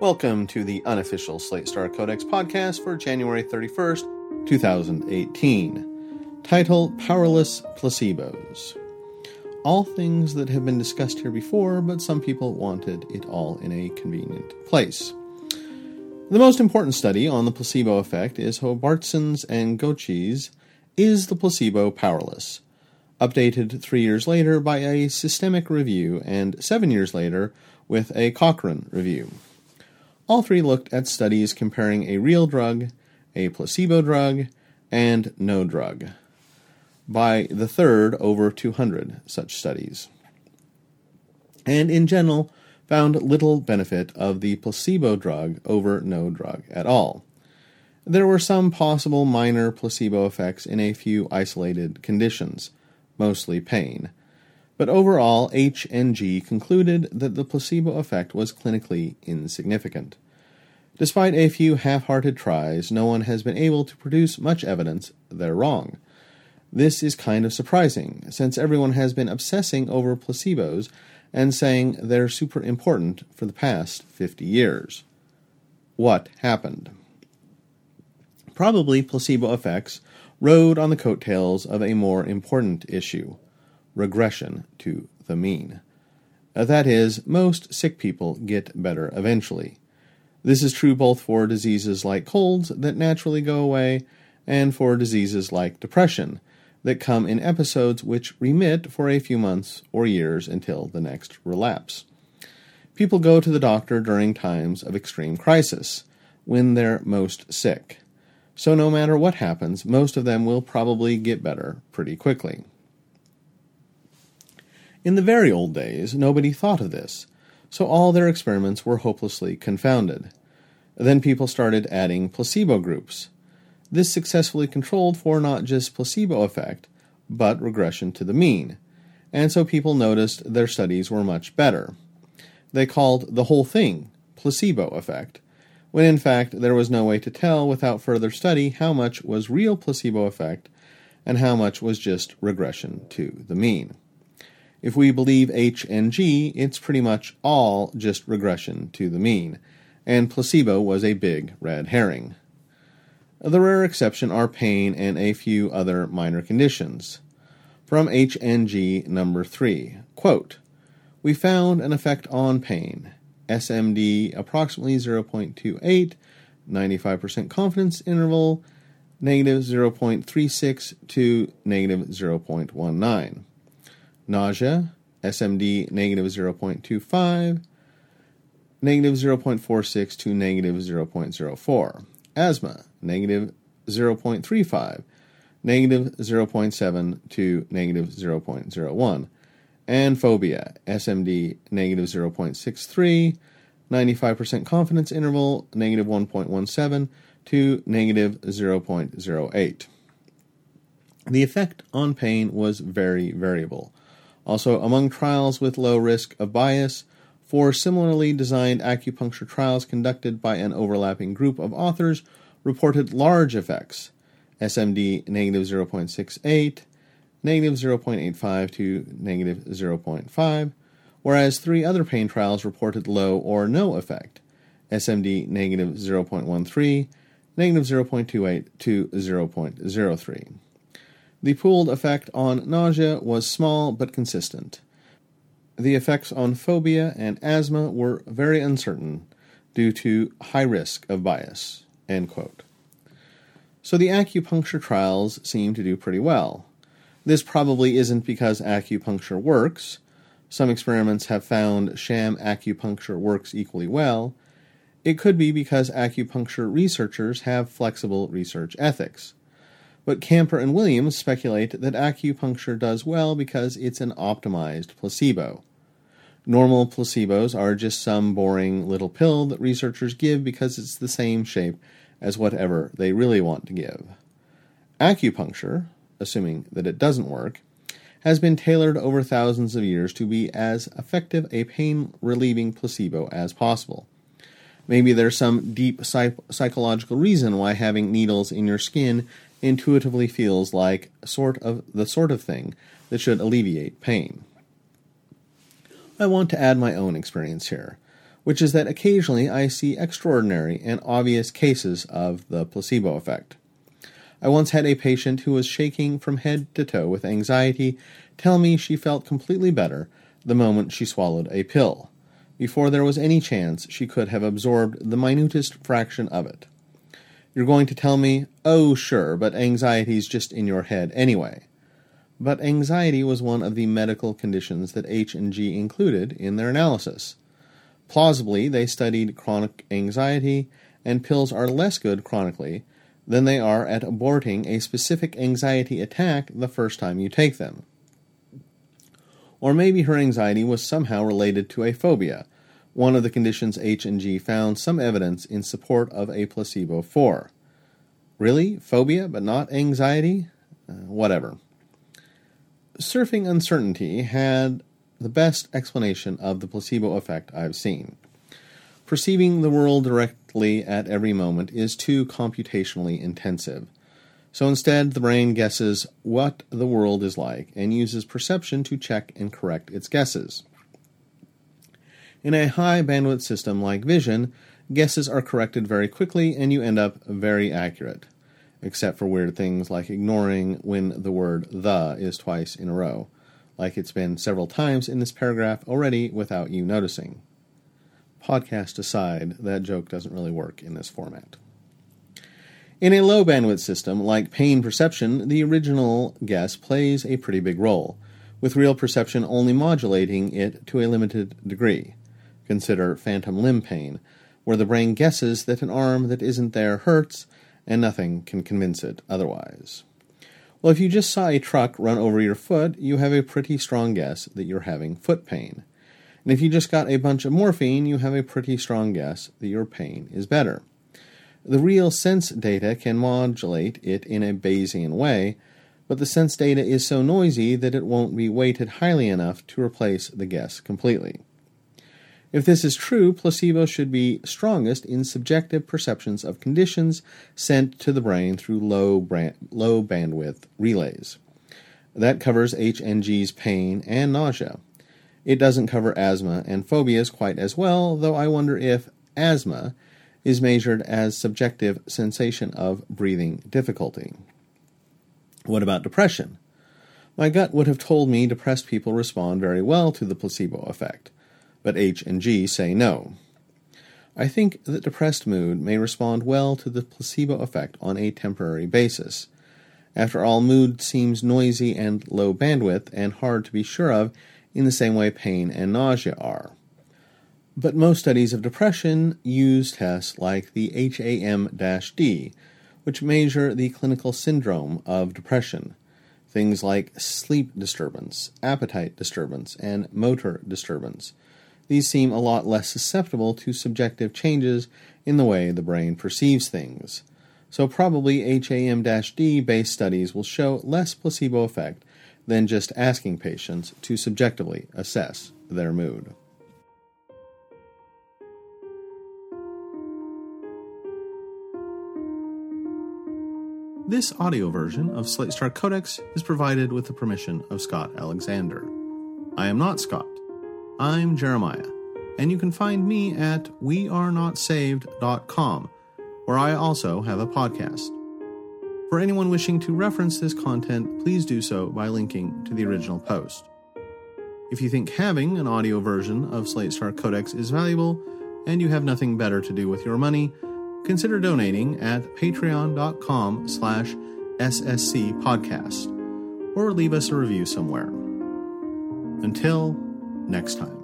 Welcome to the unofficial Slate Star Codex podcast for January 31st, 2018. Title Powerless Placebos. All things that have been discussed here before, but some people wanted it all in a convenient place. The most important study on the placebo effect is Hróbjartsson's and Gøtzsche's Is the Placebo Powerless? Updated three years later by a systemic review and seven years later with a Cochrane review. All three looked at studies comparing a real drug, a placebo drug, and no drug. By the third, over 200 such studies. And in general, found little benefit of the placebo drug over no drug at all. There were some possible minor placebo effects in a few isolated conditions, mostly pain. But overall, H and G concluded that the placebo effect was clinically insignificant. Despite a few half hearted tries, no one has been able to produce much evidence they're wrong. This is kind of surprising, since everyone has been obsessing over placebos and saying they're super important for the past 50 years. What happened? Probably placebo effects rode on the coattails of a more important issue regression to the mean. Uh, that is, most sick people get better eventually. This is true both for diseases like colds that naturally go away and for diseases like depression that come in episodes which remit for a few months or years until the next relapse. People go to the doctor during times of extreme crisis, when they're most sick. So, no matter what happens, most of them will probably get better pretty quickly. In the very old days, nobody thought of this, so all their experiments were hopelessly confounded. Then people started adding placebo groups. This successfully controlled for not just placebo effect, but regression to the mean, and so people noticed their studies were much better. They called the whole thing placebo effect, when in fact there was no way to tell without further study how much was real placebo effect and how much was just regression to the mean. If we believe H and G, it's pretty much all just regression to the mean, and placebo was a big red herring. The rare exception are pain and a few other minor conditions. From H and G number 3, quote, We found an effect on pain. SMD approximately 0.28, 95% confidence interval, negative 0.36 to negative 0.19 nausea, SMD negative 0.25, negative 0.46 to negative 0.04, asthma negative 0.35, negative 0.7 to negative 0.01, and phobia, SMD negative 0.63, 95% confidence interval, negative 1.17 to negative 0.08. The effect on pain was very variable. Also, among trials with low risk of bias, four similarly designed acupuncture trials conducted by an overlapping group of authors reported large effects SMD negative 0.68, negative 0.85 to negative 0.5, whereas three other pain trials reported low or no effect SMD negative 0.13, negative 0.28 to 0.03. The pooled effect on nausea was small but consistent. The effects on phobia and asthma were very uncertain due to high risk of bias. So the acupuncture trials seem to do pretty well. This probably isn't because acupuncture works. Some experiments have found sham acupuncture works equally well. It could be because acupuncture researchers have flexible research ethics. But Kamper and Williams speculate that acupuncture does well because it's an optimized placebo. Normal placebos are just some boring little pill that researchers give because it's the same shape as whatever they really want to give. Acupuncture, assuming that it doesn't work, has been tailored over thousands of years to be as effective a pain relieving placebo as possible. Maybe there's some deep psych- psychological reason why having needles in your skin intuitively feels like sort of the sort of thing that should alleviate pain. I want to add my own experience here, which is that occasionally I see extraordinary and obvious cases of the placebo effect. I once had a patient who was shaking from head to toe with anxiety tell me she felt completely better the moment she swallowed a pill, before there was any chance she could have absorbed the minutest fraction of it. You're going to tell me, oh, sure, but anxiety's just in your head anyway. But anxiety was one of the medical conditions that H&G included in their analysis. Plausibly, they studied chronic anxiety, and pills are less good chronically than they are at aborting a specific anxiety attack the first time you take them. Or maybe her anxiety was somehow related to a phobia, one of the conditions H&G found some evidence in support of a placebo for. Really? Phobia, but not anxiety? Uh, whatever. Surfing Uncertainty had the best explanation of the placebo effect I've seen. Perceiving the world directly at every moment is too computationally intensive. So instead, the brain guesses what the world is like and uses perception to check and correct its guesses. In a high bandwidth system like vision, guesses are corrected very quickly and you end up very accurate, except for weird things like ignoring when the word the is twice in a row, like it's been several times in this paragraph already without you noticing podcast aside, that joke doesn't really work in this format. In a low bandwidth system like pain perception, the original guess plays a pretty big role, with real perception only modulating it to a limited degree. Consider phantom limb pain, where the brain guesses that an arm that isn't there hurts and nothing can convince it otherwise. Well, if you just saw a truck run over your foot, you have a pretty strong guess that you're having foot pain. And if you just got a bunch of morphine, you have a pretty strong guess that your pain is better. The real sense data can modulate it in a Bayesian way, but the sense data is so noisy that it won't be weighted highly enough to replace the guess completely. If this is true, placebo should be strongest in subjective perceptions of conditions sent to the brain through low, brand, low bandwidth relays. That covers H&G's pain and nausea. It doesn't cover asthma and phobias quite as well, though I wonder if asthma is measured as subjective sensation of breathing difficulty. What about depression? My gut would have told me depressed people respond very well to the placebo effect, but H and G say no. I think that depressed mood may respond well to the placebo effect on a temporary basis. After all, mood seems noisy and low bandwidth and hard to be sure of in the same way pain and nausea are. But most studies of depression use tests like the HAM D, which measure the clinical syndrome of depression. Things like sleep disturbance, appetite disturbance, and motor disturbance. These seem a lot less susceptible to subjective changes in the way the brain perceives things. So, probably HAM D based studies will show less placebo effect than just asking patients to subjectively assess their mood. This audio version of Slate Star Codex is provided with the permission of Scott Alexander. I am not Scott. I'm Jeremiah, and you can find me at wearenotsaved.com, where I also have a podcast. For anyone wishing to reference this content, please do so by linking to the original post. If you think having an audio version of Slate Star Codex is valuable and you have nothing better to do with your money, consider donating at patreon.com slash sscpodcast or leave us a review somewhere. Until next time.